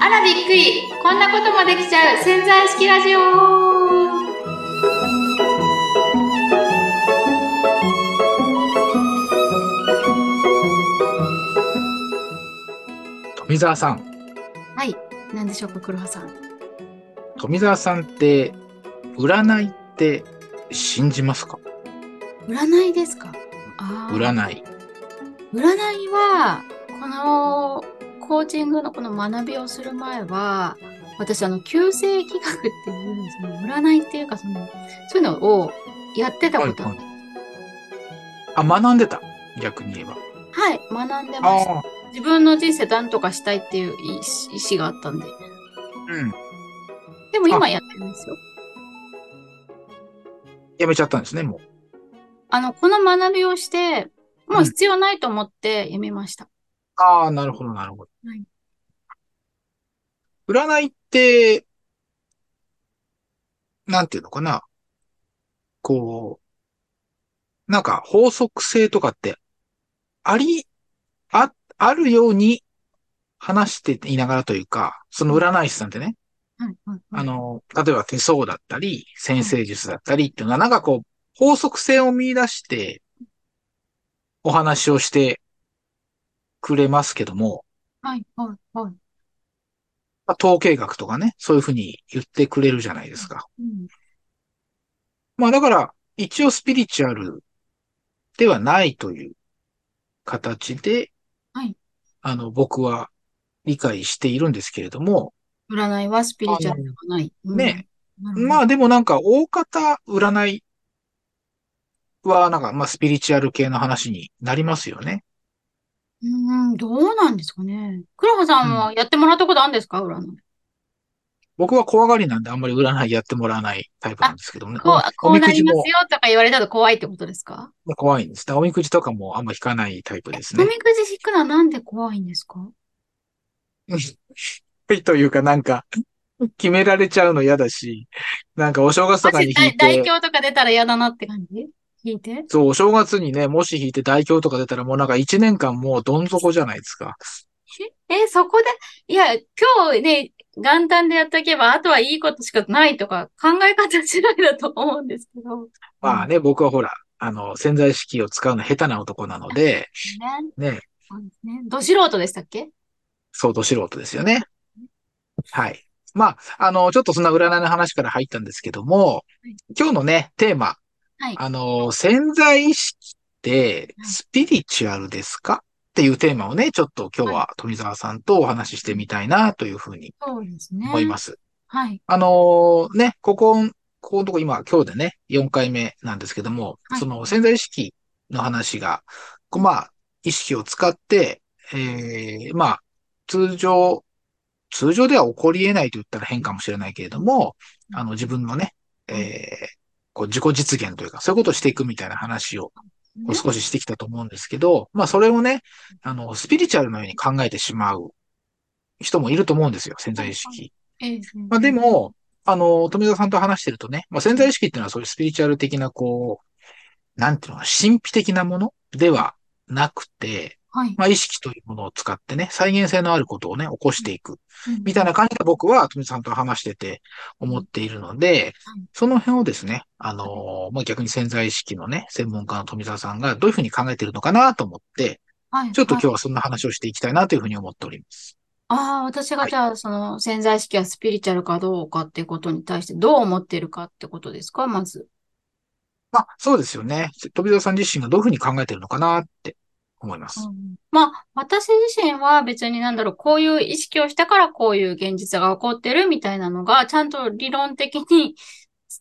あらびっくり。こんなこともできちゃう。潜在式ラジオ。富澤さん。はい。何でしょうか黒羽さん。富澤さんって、占いって信じますか？占いですか？占い。占いはこのコーチングのこの学びをする前は私あの旧世紀学っていうその占いっていうかそのそういうのをやってたことはいはいあ、学んでた？逆に言えば。はい、学んでました。ああ。自分の人生何とかしたいっていう意思があったんで。うん。でも今やってるんですよ。やめちゃったんですね、もう。あの、この学びをして、もう必要ないと思ってやめました。ああ、なるほど、なるほど。はい占いって、なんていうのかな？こう、なんか法則性とかって、あり、あ、あるように話していながらというか、その占い師さんってね、はいはいあの、例えば手相だったり、先生術だったりっていうのは、なんかこう、法則性を見出して、お話をしてくれますけども、はいはいはい。まあ統計学とかね、そういうふうに言ってくれるじゃないですか。うんまあだから、一応スピリチュアルではないという形で、はいあの、僕は理解しているんですけれども、占いはスピリチュアルではない。ねうん。なるほどまあでもなんか、大方占いは、なんか、まあスピリチュアル系の話になりますよね。うん、どうなんですかね。黒羽さんはやってもらったことあるんですか？占い。僕は怖がりなんであんまり占いやってもらわないタイプなんですけどね。こう、こうなりますよとか言われたら怖いってことですか？怖いんです。おみくじとかもあんま引かないタイプですね。おみくじ引くのはなんで怖いんですか？というかなんか、決められちゃうの嫌だし、なんかお正月とかに引いて、大凶とか出たら嫌だなって感じ？引いて？そう、お正月にね、もし引いて大凶とか出たらもうなんか一年間もうどん底じゃないですか。え、そこで、いや、今日ね、元旦でやっておけば、あとはいいことしかないとか、考え方次第だと思うんですけど。まあね、僕はほら、あの、潜在意識を使うの下手な男なので、ね。ね。ど素人でしたっけ？相当素人ですよね。はい。まあ、あの、ちょっとそんな占いの話から入ったんですけども、今日のね、テーマ、はい。あの、潜在意識ってスピリチュアルですか？っていうテーマをね、ちょっと今日は富澤さんとお話ししてみたいなというふうにそうですね。思います。はい。あのね、ここ、ここのとこ今、今日でね、4回目なんですけども、はいその潜在意識の話が、こうまあ、意識を使って、えー、まあ、通常、通常では起こり得ないと言ったら変かもしれないけれども、あの、自分のね、えー、こう自己実現というか、そういうことをしていくみたいな話を少ししてきたと思うんですけど、まあそれをね、あの、スピリチュアルのように考えてしまう人もいると思うんですよ、潜在意識。ええまあで、も、あの、富澤さんと話してるとね、まあ潜在意識っていうのはそういうスピリチュアル的な、こう、なんていうの神秘的なものではなくて、はい。まあ意識というものを使ってね、再現性のあることをね、起こしていく。みたいな。な感じで僕は富澤さんと話してて思っているのでうん、その辺をですね、あの、まあ逆に潜在意識のね、専門家の富澤さんがどういうふうに考えているのかなと思って、はい。ちょっと今日はそんな話をしていきたいなというふうに思っております。ああ、私がじゃあ、その潜在意識はスピリチュアルかどうかっていうことに対してどう思っているかってことですか？まず。まあそうですよね。富澤さん自身がどういうふうに考えているのかなって思います。まあ、私自身は別になんだろう、こういう意識をしたからこういう現実が起こってるみたいなのが、ちゃんと理論的に、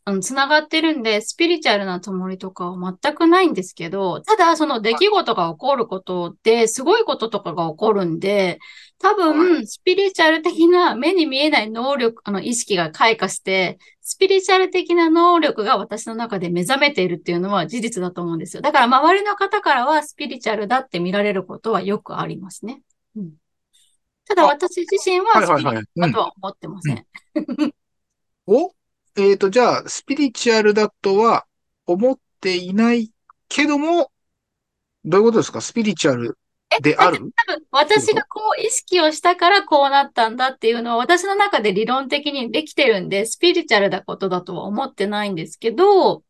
うん、つながってるんで、スピリチュアルなつもりとかは全くないんですけど、ただその出来事が起こることで、すごいこととかが起こるんで、多分、スピリチュアル的な目に見えない能力、あの、意識が開花して、スピリチュアル的な能力が私の中で目覚めているっていうのは事実だと思うんですよ。だから周りの方からはスピリチュアルだって見られることはよくありますね。うん、ただあ私自身ははいスピリチュアルだと。は思ってません。お？えっ、と、じゃあ、スピリチュアルだとは思っていないけども、どういうことですか？スピリチュアルである？多分私がこう意識をしたからこうなったんだっていうのは私の中で理論的にできてるんで、スピリチュアルなことだとは思ってないんですけど、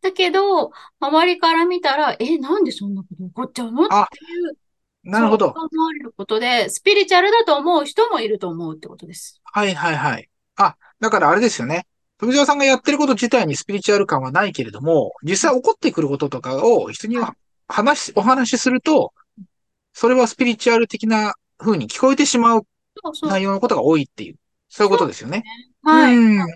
だけど、周りから見たら、え、なんでそんなこと起こっちゃうの？ってあいう、なるほど。そう思われることで、スピリチュアルだと思う人もいると思うってことです。はいはいはい。あ、だからあれですよね。富澤さんがやってること自体にスピリチュアル感はないけれども、実際起こってくることとかを人にはい話し、お話しすると、それはスピリチュアル的な風に聞こえてしまう。内容のことが多いっていう、そういうことですよね。はい。うんなんか、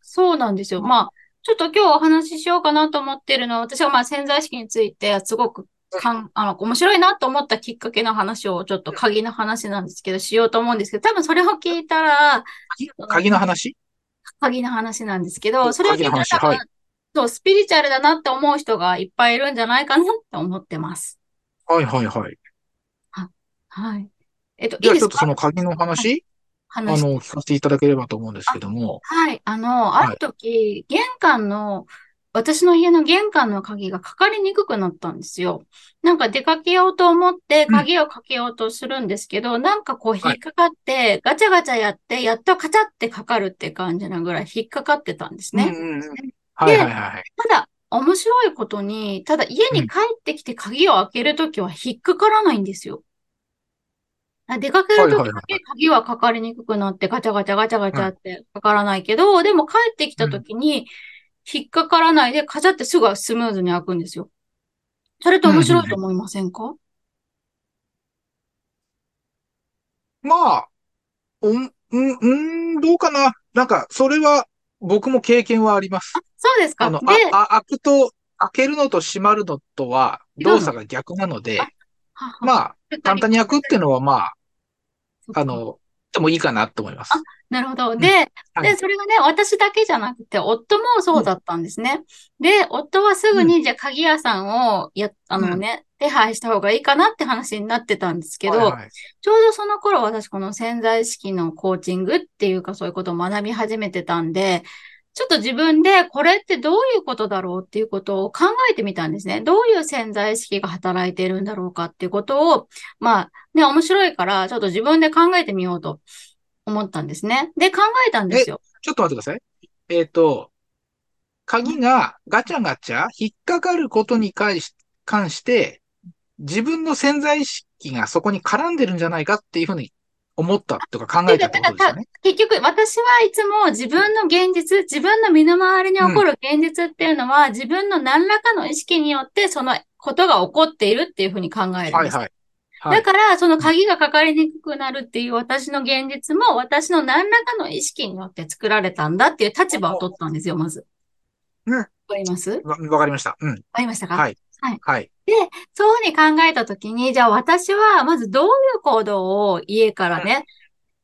そうなんですよ。まあ、ちょっと今日お話ししようかなと思ってるのは、私はまあ潜在意識についてすごくかん、あの、面白いなと思ったきっかけの話をちょっと鍵の話なんですけど、しようと思うんですけど、多分それを聞いたら、鍵鍵の話？鍵の話なんですけど、それを聞いたらはいそう、スピリチュアルだなって思う人がいっぱいいるんじゃないかなって思ってます。はいはいはい。はい。えっと、いじゃあちょっとその鍵の話、あ話。の、聞かせていただければと思うんですけども。はい。あの、はいある時、玄関の、私の家の玄関の鍵がかかりにくくなったんですよ。なんか出かけようと思ってうん鍵をかけようとするんですけど、なんかこうはい引っかかって、ガチャガチャやって、やっとカチャってかかるって感じなぐらい引っかかってたんですね。うんうんうん。はいはいはい。ただ、面白いことに、ただ家に帰ってきて鍵を開けるときは引っかからないんですよ。あ出かけるときだけ鍵はかかりにくくなってガチャガチャガチャガチャってかからないけど、でも帰ってきたときに引っかからないでカチャってすぐスムーズに開くんですよ。それって面白いと思いませんか？まあ、うん、うん、うん、どうかな。なんか、それは、僕も経験はあります。そうですかあの、で、あ、あ、開くと、開けるのと閉まるのとは、動作が逆なので、まあ、簡単に開くっていうのは、まあ、あの、でもいいかなと思います。なるほど。んで、はいで、それがね、私だけじゃなくて、夫もそうだったんですね。で、夫はすぐに、じゃあ鍵屋さんを、や、あのね、手配した方がいいかなって話になってたんですけど、はいはいちょうどその頃私この潜在意識のコーチングっていうかそういうことを学び始めてたんで、ちょっと自分でこれってどういうことだろうっていうことを考えてみたんですね。どういう潜在意識が働いているんだろうかっていうことを、まあね、面白いからちょっと自分で考えてみようと思ったんですね。で、考えたんですよ。ちょっと待ってください。えっ、と、鍵がガチャガチャ引っかかることに関し関して、自分の潜在意識がそこに絡んでるんじゃないかっていうふうに思ったとか考えたってことですよね。結局、私はいつも自分の現実、自分の身の回りに起こる現実っていうのは、自分の何らかの意識によってそのことが起こっているっていうふうに考えるんです。はいはい。はい。だから、その鍵がかかりにくくなるっていう私の現実も、私の何らかの意識によって作られたんだっていう立場を取ったんですよ、まず。うんわかります？わわわかりました。うん。かりましたか？はい。はい。はい。そういうふうに考えたときに、じゃあ私はまずどういう行動を家からね、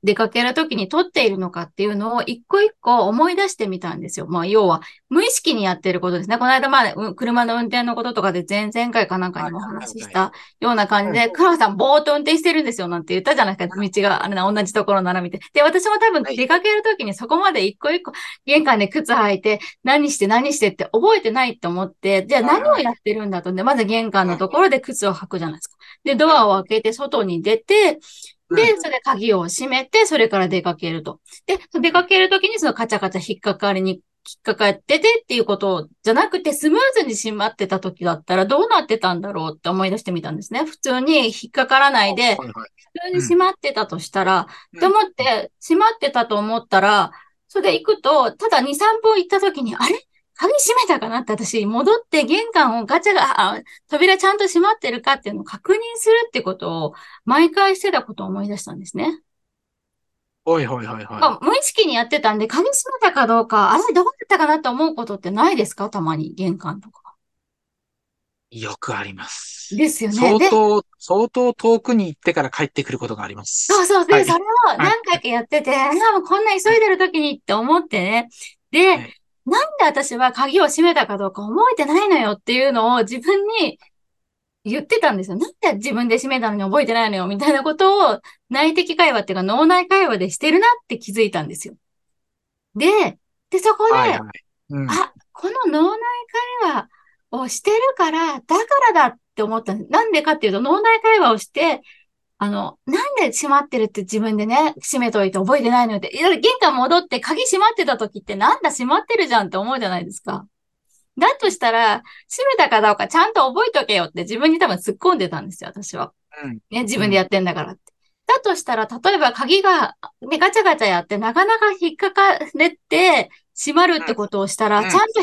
出かけるときに取っているのかっていうのを一個一個思い出してみたんですよ。まあ要は無意識にやってることですね。この間まあうん車の運転のこととかで前々回かなんかにもお話ししたような感じで、うんクラフさんぼーっと運転してるんですよなんて言ったじゃないですか。道があれな同じところなら見て。で、私も多分はい出かけるときにそこまで一個一個玄関で靴履いて何して何してって覚えてないと思って、じゃあ何をやってるんだと。で、まず玄関のところで靴を履くじゃないですか。で、ドアを開けて外に出て、で、それで鍵を閉めて、それから出かけると。で、出かけるときにそのカチャカチャ引っかかりに、引っかかっててっていうことじゃなくて、スムーズに閉まってた時だったらどうなってたんだろうって思い出してみたんですね。普通に引っかからないで、普通に閉まってたとしたら、うん。と思って、閉まってたと思ったら、それで行くと、ただ2、3分行った時に、あれ？鍵閉めたかなって私、戻って玄関をガチャが、あ扉ちゃんと閉まってるかっていうのを確認するってことを、毎回してたことを思い出したんですね。はいはいはいはまあ無意識にやってたんで、鍵閉めたかどうか、あれどうだったかなと思うことってないですか？たまに、玄関とか。い。よくあります。ですよね。で、相当、相当遠くに行ってから帰ってくることがあります。そうそう。で、はいそれを何回かやってて、あもうこんな急いでる時にって思ってね。で、はいなんで私は鍵を閉めたかどうか覚えてないのよっていうのを自分に言ってたんですよ。なんで自分で閉めたのに覚えてないのよみたいなことを内的会話っていうか脳内会話でしてるなって気づいたんですよ。で、で、そこで、はいはい。うん。あ、この脳内会話をしてるから、だからだっって思ったんです。なんでかっていうと、脳内会話をして、あの、なんで閉まってるって自分でね、閉めといて覚えてないのって、玄関戻って鍵閉まってた時ってなんだ閉まってるじゃんって思うじゃないですか。だとしたら、閉めたかどうかちゃんと覚えとけよって自分に多分突っ込んでたんですよ、私は。うん。ね、自分でやってんだからって。だとしたら、例えば鍵が、ね、ガチャガチャやってなかなか引っかかれて、閉まるってことをしたら、ちゃんと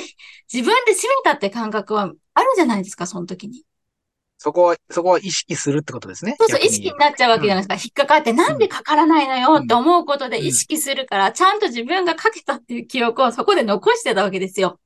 自分で閉めたって感覚はあるじゃないですか、その時に。そこは、そこは意識するってことですね。そうそう、意識になっちゃうわけじゃないですか。うん、引っかかって、なんでかからないのよって思うことで意識するから、ちゃんと自分がかけたっていう記憶をそこで残してたわけですよ。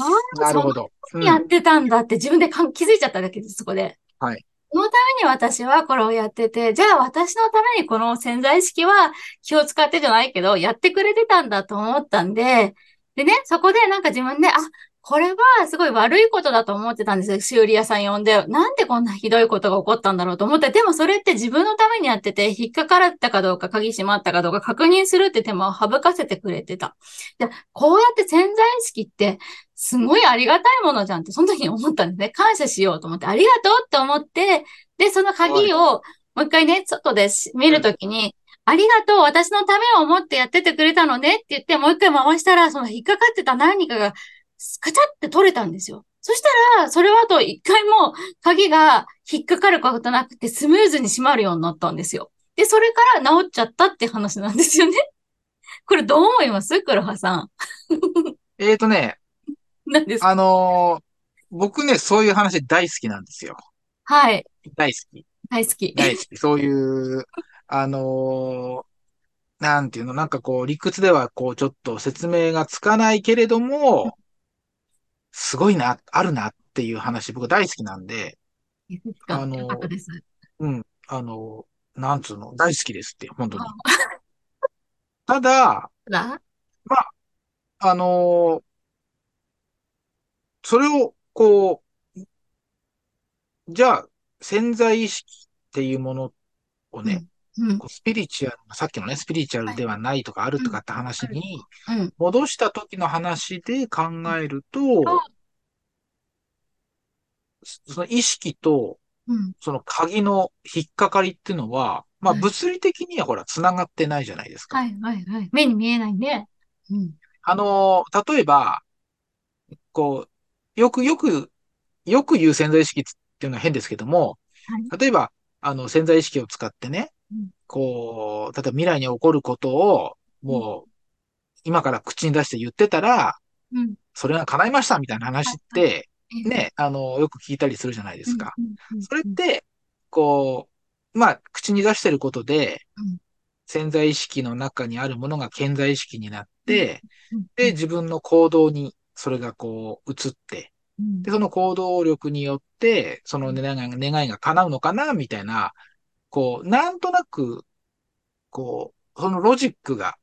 ああ、なるほど。やってたんだって自分で気づいちゃっただけです、そこで。はい。そのために私はこれをやってて、じゃあ私のためにこの潜在意識は気を使ってじゃないけど、やってくれてたんだと思ったんで、でね、そこでなんか自分で、あ、これはすごい悪いことだと思ってたんですよ。修理屋さん呼んで。なんでこんなひどいことが起こったんだろうと思って。でもそれって自分のためにやってて、引っかからったかどうか、鍵閉まったかどうか確認するって手間を省かせてくれてた。で、こうやって潜在意識って、すごいありがたいものじゃんって、その時に思ったんですね。感謝しようと思って、ありがとうって思って、で、その鍵を、もう一回ね、外で見るときに、ありがとう、私のためを思ってやっててくれたのねって言って、もう一回回したら、その引っかかってた何かがカチャって取れたんですよ。そしたら、それはあと一回も鍵が引っかかることなくてスムーズに閉まるようになったんですよ。で、それから治っちゃったって話なんですよね。これどう思います？黒羽さん。えーとね。何ですか？あのー、僕ね、そういう話大好きなんですよ。はい。大好き。大好き。大好き。そういう、あのー、なんていうの、なんかこう、理屈ではこう、ちょっと説明がつかないけれども、すごいな、あるなっていう話、僕大好きなんで、あの、うん、あの、なんつうの、大好きですって、本当に。ただ、まあ、あのそれを、こう、じゃあ、潜在意識っていうものをね、うん、スピリチュアル、さっきのね、スピリチュアルではないとかあるとかって話に、戻した時の話で考えると、その意識と、その鍵の引っかかりっていうのは、まあ物理的にはほら、繋がってないじゃないですか。はい、はい、はい。目に見えないね。うん。あの、例えば、こう、よくよく、よく言う潜在意識っていうのは変ですけども、はい、例えば、あの、潜在意識を使ってね、こう、例えば未来に起こることを、もう、今から口に出して言ってたら、うん、それが叶いましたみたいな話って、ね、あの、よく聞いたりするじゃないですか。それって、こう、まあ、口に出してることで、潜在意識の中にあるものが潜在意識になって、で、自分の行動にそれがこう移って、で、その行動力によって、その願いが願いが叶うのかなみたいなこう、なんとなく、こう、そのロジックが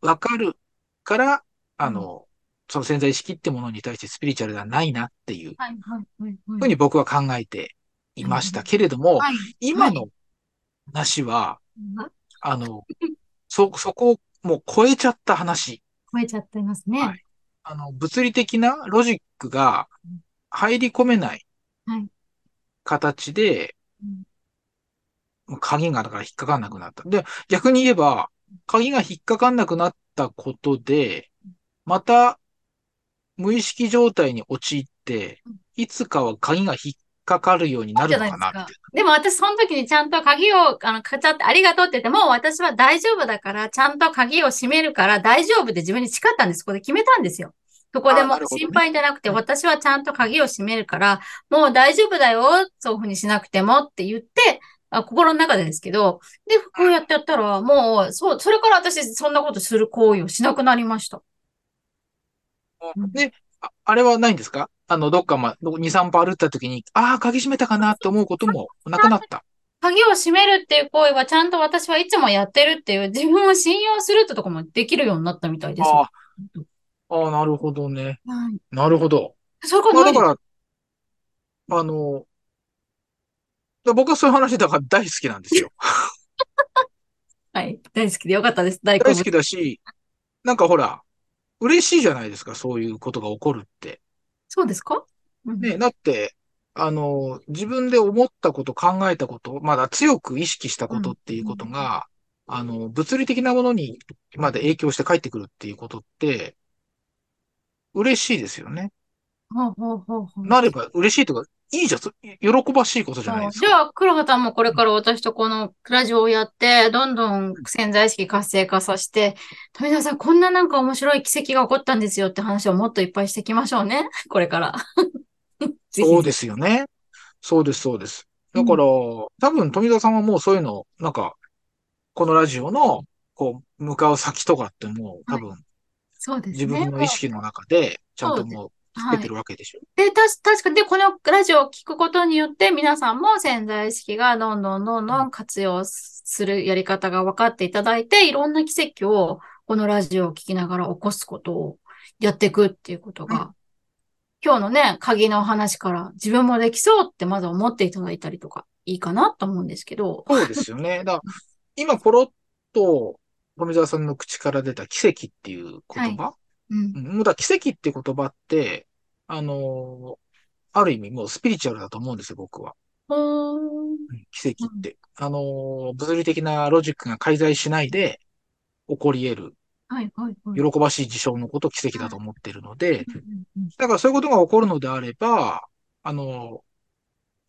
わかるから、うん、あの、その潜在意識ってものに対してスピリチュアルではないなっていうふうに僕は考えていましたけれども、はい、今の話は、はい、あの、そ、そこをもう超えちゃった話。超えちゃってますね。はい。あの、物理的なロジックが入り込めない形で、鍵がだから引っかかんなくなった。で、逆に言えば、鍵が引っかかんなくなったことで、また無意識状態に陥って、いつかは鍵が引っかかるようになるのかなって。でも私その時にちゃんと鍵を、あの、かちゃってありがとうって言って、もう私は大丈夫だから、ちゃんと鍵を閉めるから大丈夫で自分に誓ったんです。そこで決めたんですよ。そこでも心配じゃなくて、私はちゃんと鍵を閉めるから、もう大丈夫だよ、そういうふうにしなくてもって言って、あ心の中でですけど、で、こうやってやったら、もう、そう、それから私、そんなことする行為をしなくなりました。で、ああれはないんですか？あの、どっかま、2、3歩歩った時に、ああ、鍵閉めたかなって思うこともなくなった。鍵を閉めるっていう行為はちゃんと私はいつもやってるっていう自分を信用するってとこもできるようになったみたいです。ああ、なるほどね。はい、なるほど。そこまあ、だから、あの、僕はそういう話だから大好きなんですよ。はい。大好きでよかったです。大好きだし、なんかほら、嬉しいじゃないですか、そういうことが起こるって。そうですか、うん、ねだって、あの、自分で思ったこと、考えたこと、まだ強く意識したことっていうことが、あの、物理的なものにまで影響して帰ってくるっていうことって、嬉しいですよね。ほうほうほうほう。なれば嬉しいとか、いいじゃん、そ喜ばしいことじゃないですか。じゃあ、黒羽さんもこれから私とこのラジオをやって、どんどん潜在意識活性化させて、富田さん、こんななんか面白い奇跡が起こったんですよって話をもっといっぱいしていきましょうね。これから。そうですよね。そうです、そうです。だから、多分富田さんはもうそういうの、なんか、このラジオの、こう、向かう先とかってもう、多分、そうですね。自分の意識の中で、ちゃんともう、つけてるわけでしょ？で、たし、確かに、で、このラジオを聞くことによって、皆さんも潜在意識がどんどんどんどん活用するやり方が分かっていただいて、いろんな奇跡を、このラジオを聞きながら起こすことをやっていくっていうことが、うん今日のね、鍵の話から自分もできそうってまず思っていただいたりとか、いいかなと思うんですけど、そうですよね。だから今、ポロッと、富澤さんの口から出た奇跡っていう言葉、うん。うんもうだから奇跡って言葉って、あのーある意味もうスピリチュアルだと思うんですよ、僕は。奇跡って。あのー物理的なロジックが介在しないで起こり得る、はい、はい、はい。喜ばしい事象のことを奇跡だと思ってるので、だからそういうことが起こるのであれば、あの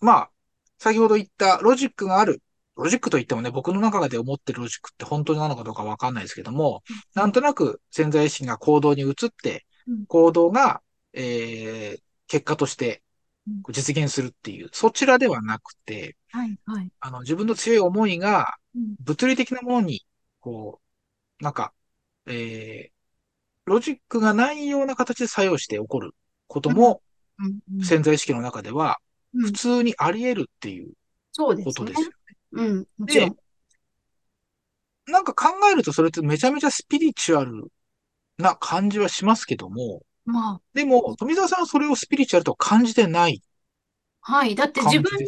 ーまあ、先ほど言ったロジックがある。ロジックといってもね、僕の中で思ってるロジックって本当なのかどうかわかんないですけども、なんとなく潜在意識が行動に移ってうん、行動が、えー、結果として実現するっていう、そちらではなくて、はい、はい。あの、自分の強い思いがうん物理的なものに、こう、なんか、えー、ロジックがないような形で作用して起こることも潜在意識の中ではうん普通にあり得るっていうことですよ。うん、もちろん。なんか考えるとそれってめちゃめちゃスピリチュアルな感じはしますけども、まあ、でも、富澤さんはそれをスピリチュアルと感じてない。はい。だって自分で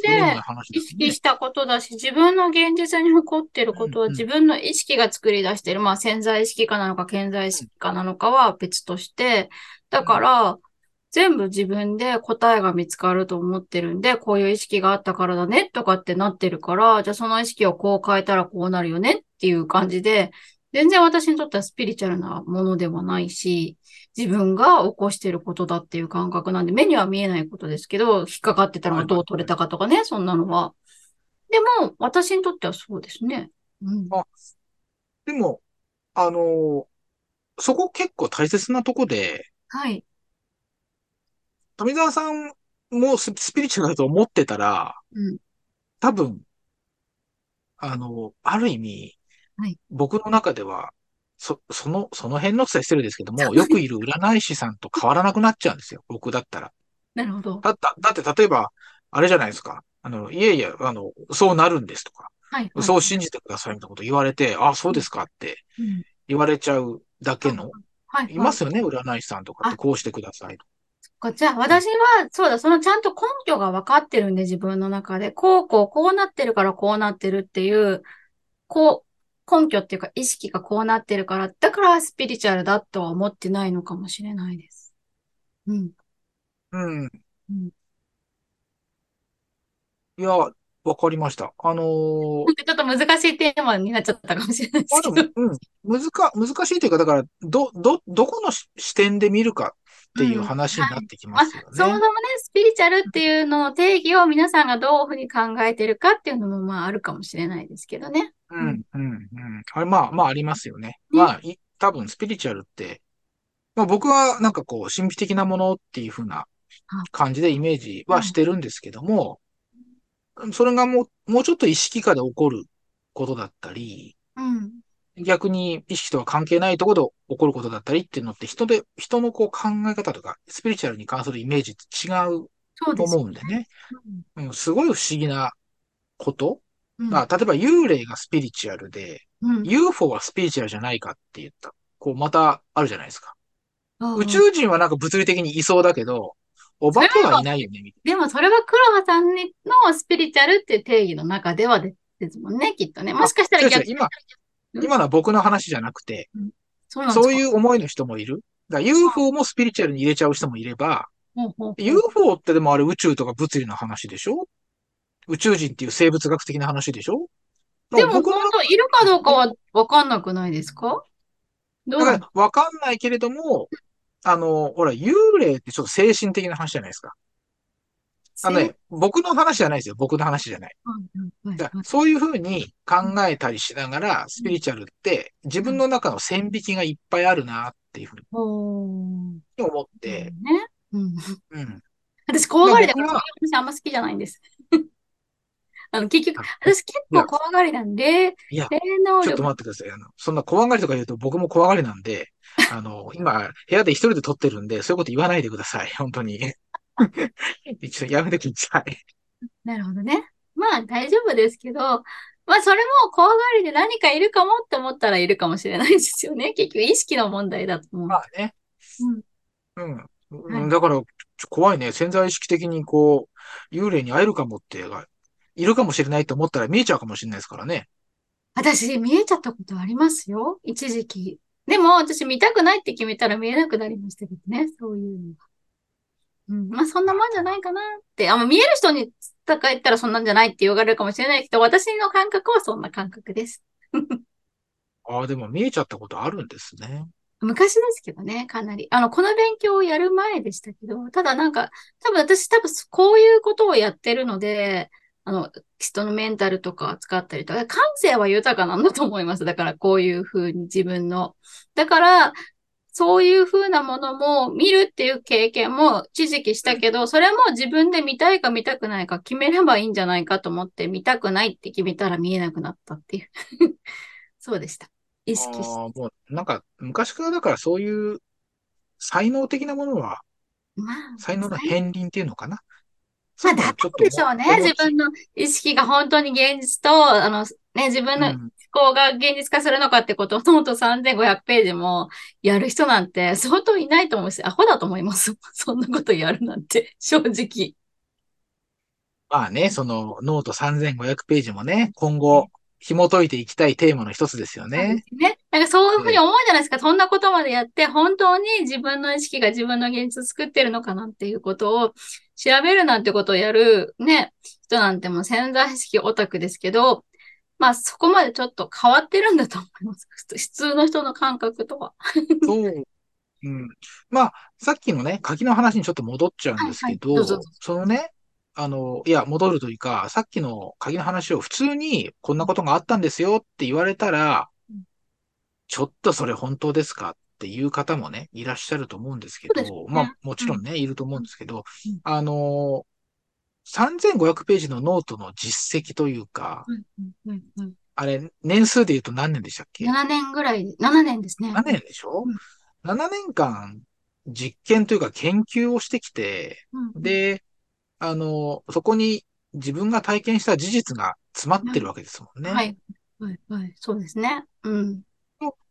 意識。したことだし、自分の現実に起こっていることは自分の意識が作り出している、まあ潜在意識かなのか潜在意識かなのかは別として、だから、全部自分で答えが見つかると思ってるんで、こういう意識があったからだねとかってなってるから、じゃあその意識をこう変えたらこうなるよねっていう感じで、全然私にとってはスピリチュアルなものではないし、自分が起こしていることだっていう感覚なんで、目には見えないことですけど、引っかかってたのがどう取れたかとかね、そんなのは。でも、私にとってはそうですね。うん。あでも、あのーそこ結構大切なとこで、はい。富澤さんもススピリチュアルだと思ってたら、うん。多分、あの、ある意味、はい僕の中では、そ、その、その辺の伝えしてるんですけども、よくいる占い師さんと変わらなくなっちゃうんですよ。僕だったら。なるほど。だった、だって例えば、あれじゃないですか。あの、いやいや、あの、そうなるんですとか、はい。はいそう信じてくださいみたいなこと言われて、あ、そうですかってうん言われちゃうだけの、はい。いますよね、占い師さんとかってこうしてくださいと。かじゃあ、私は、そうだ、そのちゃんと根拠が分かってるんで、自分の中で。こう、こう、こうなってるからこうなってるっていう、こう、根拠っていうか意識がこうなってるから、だからスピリチュアルだとは思ってないのかもしれないです。うん。うん。うんいや、わかりました。あのーなんかちょっと難しいテーマになっちゃったかもしれないでまあすけど。でも、うん、難か、難しいというか、だから、ど、ど、どこのし視点で見るかっていう話になってきますよね。そもそもね、スピリチュアルっていうのの定義を皆さんがどういうふうに考えてるかっていうのもまああるかもしれないですけどね。うん、うん、うん。あれ、まあ、まあ、ありますよね。ねまあ、い多分、スピリチュアルって、まあ、僕はなんかこう、神秘的なものっていう風な感じでイメージはしてるんですけども、それがもう、もうちょっと意識下で起こることだったり、うん。逆に意識とは関係ないところで起こることだったりっていうのって人で、人のこう考え方とか、スピリチュアルに関するイメージって違うとそうです。思うんでね。うん、すごい不思議なこと。うん。まあ、例えば幽霊がスピリチュアルで、うん。UFO はスピリチュアルじゃないかって言った。こう、またあるじゃないですか。宇宙人はなんか物理的にいそうだけど、お化けはいないよね、でもそれは黒羽さんのスピリチュアルっていう定義の中ではでですもんね、きっとね。もしかしたら逆違う違う今、うん今のは僕の話じゃなくて、そうなんですか？そういう思いの人もいる。だから UFO もスピリチュアルに入れちゃう人もいれば、UFO ってでもあれ宇宙とか物理の話でしょ？宇宙人っていう生物学的な話でしょ？でも本当いるかどうかはわかんなくないですか？だからわかんないけれども、あの、ほら、幽霊ってちょっと精神的な話じゃないですか。あのね、僕の話じゃないですよ。僕の話じゃない。そういうふうに考えたりしながら、スピリチュアルって自分の中の線引きがいっぱいあるなっていうふうに思って、ね。うん。うん。私、怖がりだから、まあんま好きじゃないんです。あの、結局、あ私結構怖がりなんで、いや、ちょっと待ってください。あの、そんな怖がりとか言うと僕も怖がりなんで、あの、今、部屋で一人で撮ってるんで、そういうこと言わないでください。本当に。一応やめてください。なるほどね。まあ、大丈夫ですけど、まあ、それも怖がりで何かいるかもって思ったらいるかもしれないですよね。結局、意識の問題だと思う。まあね。うんうん。はいだから、怖いね。潜在意識的にこう、幽霊に会えるかもって、いるかもしれないと思ったら見えちゃうかもしれないですからね。私、見えちゃったことありますよ。一時期。でも、私見たくないって決めたら見えなくなりましたけどね。そういうのが。うん。まあ、そんなもんじゃないかなって。あ、もう見える人に伝えたらそんなんじゃないって言われるかもしれないけど、私の感覚はそんな感覚です。ああ、でも見えちゃったことあるんですね。昔ですけどね、かなり。あの、この勉強をやる前でしたけど、ただなんか、多分私多分こういうことをやってるので、あの、人のメンタルとか扱ったりとか、感性は豊かなんだと思います。だからこういうふうに自分の。だから、そういうふうなものも見るっていう経験も一時期したけど、それも自分で見たいか見たくないか決めればいいんじゃないかと思って、見たくないって決めたら見えなくなったっていう。そうでした。意識して。もう、なんか、昔からだからそういう才能的なものは、まあ、才能の片鱗っていうのかな？まあ、だをちょっとでしょうね。自分の意識が本当に現実と、あの、ね、自分の考が現実化するのかってことを、ノート3500ページもやる人なんて相当いないと思うし、アホだと思います。そんなことやるなんて、正直。まあね、そのノート3500ページもね、今後紐解いていきたいテーマの一つですよね。すね。なんかそういうふうに思うじゃないですか。そんなことまでやって、本当に自分の意識が自分の現実を作ってるのかなっていうことを調べるなんてことをやるね、人なんてもう潜在意識オタクですけど、まあそこまでちょっと変わってるんだと思います。普通の人の感覚とは。そう。うん。まあ、さっきのね、鍵の話にちょっと戻っちゃうんですけはいはいどそのね、あの、いや、戻るというか、さっきの鍵の話を普通にこんなことがあったんですよって言われたらうん、ちょっとそれ本当ですかっていう方もね、いらっしゃると思うんですけど、ねまあ、もちろんね、いると思うんですけどうん、あの、3500ページのノートの実績というか、うんうんうんうんあれ、年数で言うと何年でしたっけ？7年ぐらい、7年ですね。7年でしょ、うん ?7 年間実験というか研究をしてきて、うん、で、あの、そこに自分が体験した事実が詰まってるわけですもんね。はい。はい、はい。そうですね。うん。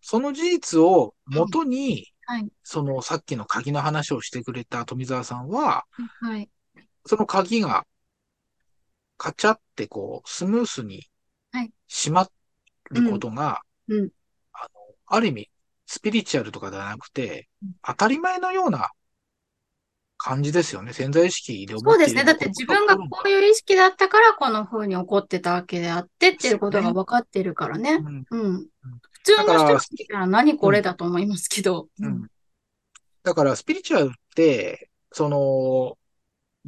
その事実を元に、はい。そのさっきの鍵の話をしてくれた富澤さんは、はい。その鍵がカチャってこうスムースにはい。閉まることが、うん。うん。あの、ある意味スピリチュアルとかではなくてうん、当たり前のような感じですよね。潜在意識で思ってそうですね。だって自分がこういう意識だったから、この風に起こってたわけであってっていうことが分かってるからね。うん。うん。普通の人が聞いたら何これだと思いますけど。うん。だから、スピリチュアルって、その、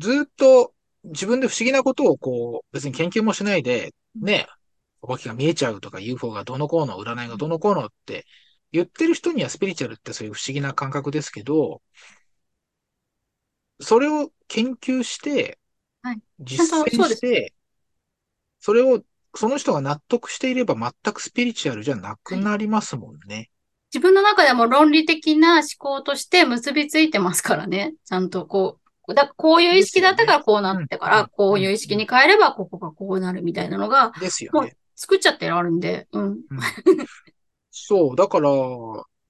ずっと自分で不思議なことをこう、別に研究もしないで、ね、お化けが見えちゃうとか UFO がどのこうの、占いがどのこうのって言ってる人にはスピリチュアルってそういう不思議な感覚ですけど、それを研究してはい、実践して、それを、その人が納得していれば全くスピリチュアルじゃなくなりますもんね。自分の中でも論理的な思考として結びついてますからね。ちゃんとこう。だこういう意識だったからこうなってから、こういう意識に変えればここがこうなるみたいなのがですよね。作っちゃってあるんで。うん。うんそう、だから、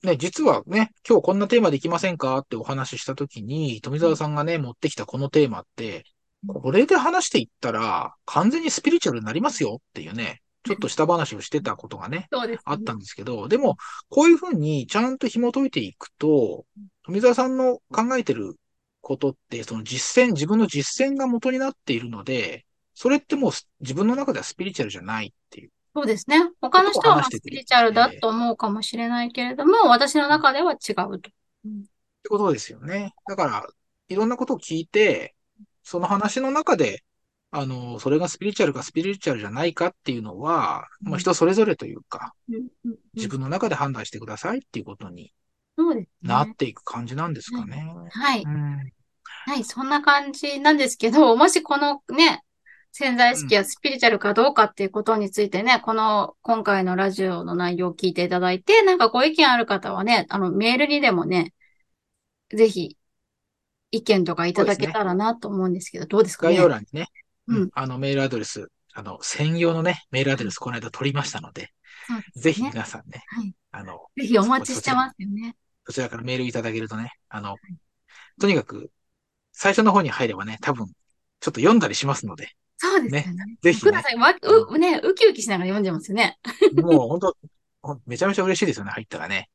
ね、実はね、今日こんなテーマでいきませんかってお話ししたときに、富澤さんがね、持ってきたこのテーマって、これで話していったら、完全にスピリチュアルになりますよっていうね、ちょっとした話をしてたことがね、ね。あったんですけど、でも、こういうふうにちゃんと紐解いていくと、富澤さんの考えてることって、その実践、自分の実践が元になっているので、それってもうす自分の中ではスピリチュアルじゃないっていう。そうですね。他の人はスピリチュアルだと思うかもしれないけれども、私の中では違うと。うんってことですよね。だから、いろんなことを聞いて、その話の中で、あの、それがスピリチュアルかスピリチュアルじゃないかっていうのは、まあ人それぞれというか、自分の中で判断してくださいっていうことにそうですなっね。ていく感じなんですかね。はい。うん。はい、そんな感じなんですけど、もしこのね、潜在意識やスピリチュアルかどうかっていうことについてね、この今回のラジオの内容を聞いていただいて、なんかご意見ある方はね、あのメールにでもね、ぜひ意見とかいただけたらなと思うんですけど、どうですか概ね。要欄にね、うんあのメールアドレス、あの、専用のね、メールアドレスこの間取りましたので、ですねぜひ皆さんね、はい。あの、ぜひお待ちしてますよね。そちらからメールいただけるとね、あの、とにかく、最初の方に入ればね、多分、ちょっと読んだりしますので、そうですよね。ぜひねさん、わう、ね、ウキウキしながら読んでますよね。もう本当、めちゃめちゃ嬉しいですよね、入ったらね。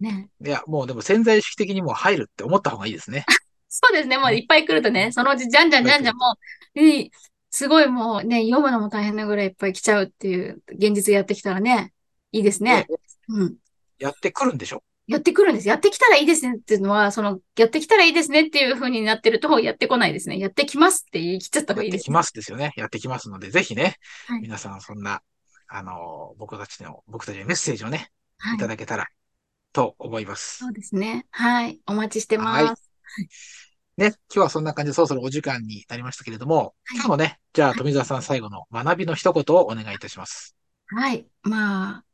ね。いや、もうでも潜在意識的にもう入るって思った方がいいですね。そうですね。もういっぱい来るとね、そのうちじゃんじゃんじゃんじゃんもう、いいすごいもうね、読むのも大変なぐらいいっぱい来ちゃうっていう現実やってきたらね、いいですね。うん。やってくるんでしょ？やってくるんです。やってきたらいいですねっていうのは、その、やってきたらいいですねっていう風になってると、やってこないですね。やってきますって言い切っちゃった方がいいですね。やってきますですよね。やってきますので、ぜひね、はい皆さんそんな、あの、僕たちの、僕たちのメッセージをね、はいいただけたらと思います。そうですね。はい。お待ちしてまはいす。ね、今日はそんな感じでそろそろお時間になりましたけれども、はい今日もね、じゃあ富澤さん最後の学びの一言をお願いいたします。はい。まあ、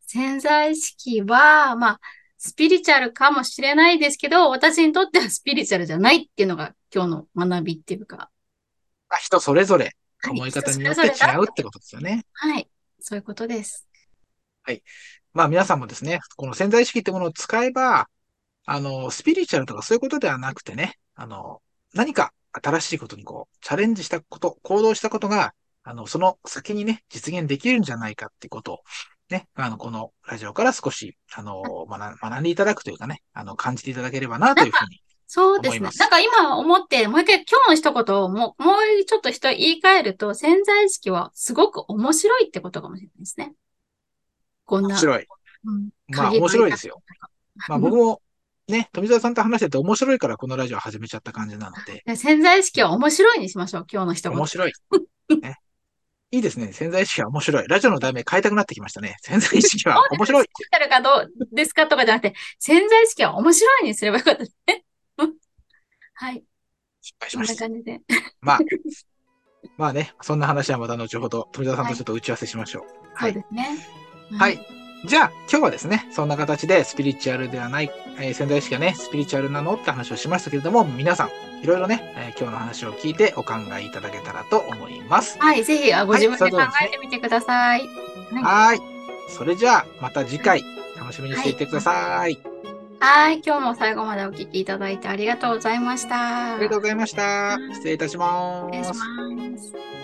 潜在意識は、まあ、スピリチュアルかもしれないですけど、私にとってはスピリチュアルじゃないっていうのが今日の学びっていうか、まあ人それぞれはい思い方によって違うってことですよね。はい。そういうことです。まあ皆さんもですね、この潜在意識ってものを使えば、あの、スピリチュアルとかそういうことではなくてね、あの、何か新しいことにこう、チャレンジしたこと、行動したことが、あの、その先にね、実現できるんじゃないかってことを、ね、あの、このラジオから少し、あの、学学んでいただくというかね、あの、感じていただければなというふうに。そうですねなんか今思って、もう一回今日の一言をもう、もうちょっと人言い換えると、潜在意識はすごく面白いってことかもしれないですね。こんな。面白い。うんまあ鍵面白いですよ。まあ僕も。も、ね、富澤さんと話してて面白いからこのラジオ始めちゃった感じなので、で潜在意識は面白いにしましょう、今日の一言。面白い。ね。いいですね。潜在意識は面白い。ラジオの題名変えたくなってきましたね。潜在意識は面白い。スピリチュアルかどうですかとかじゃなくて、潜在意識は面白いにすればよかったですね。はい。こん失敗しました。な感じで。まあ、まあね、そんな話はまた後ほど、富澤さんとちょっと打ち合わせしましょう。はい。そうですね。はい。じゃあ、今日はですね、そんな形でスピリチュアルではない、えー潜在意識がね、スピリチュアルなのって話をしましたけれども、皆さん、いろいろね、えー今日の話を聞いてお考えいただけたらと思います。はい。ぜひ、あご自分で考えてみてください。はい。それじゃあ、また次回、楽しみにしていてください。はい。今日も最後までお聞きいただいてありがとうございました。ありがとうございました。失礼いたします。失礼します。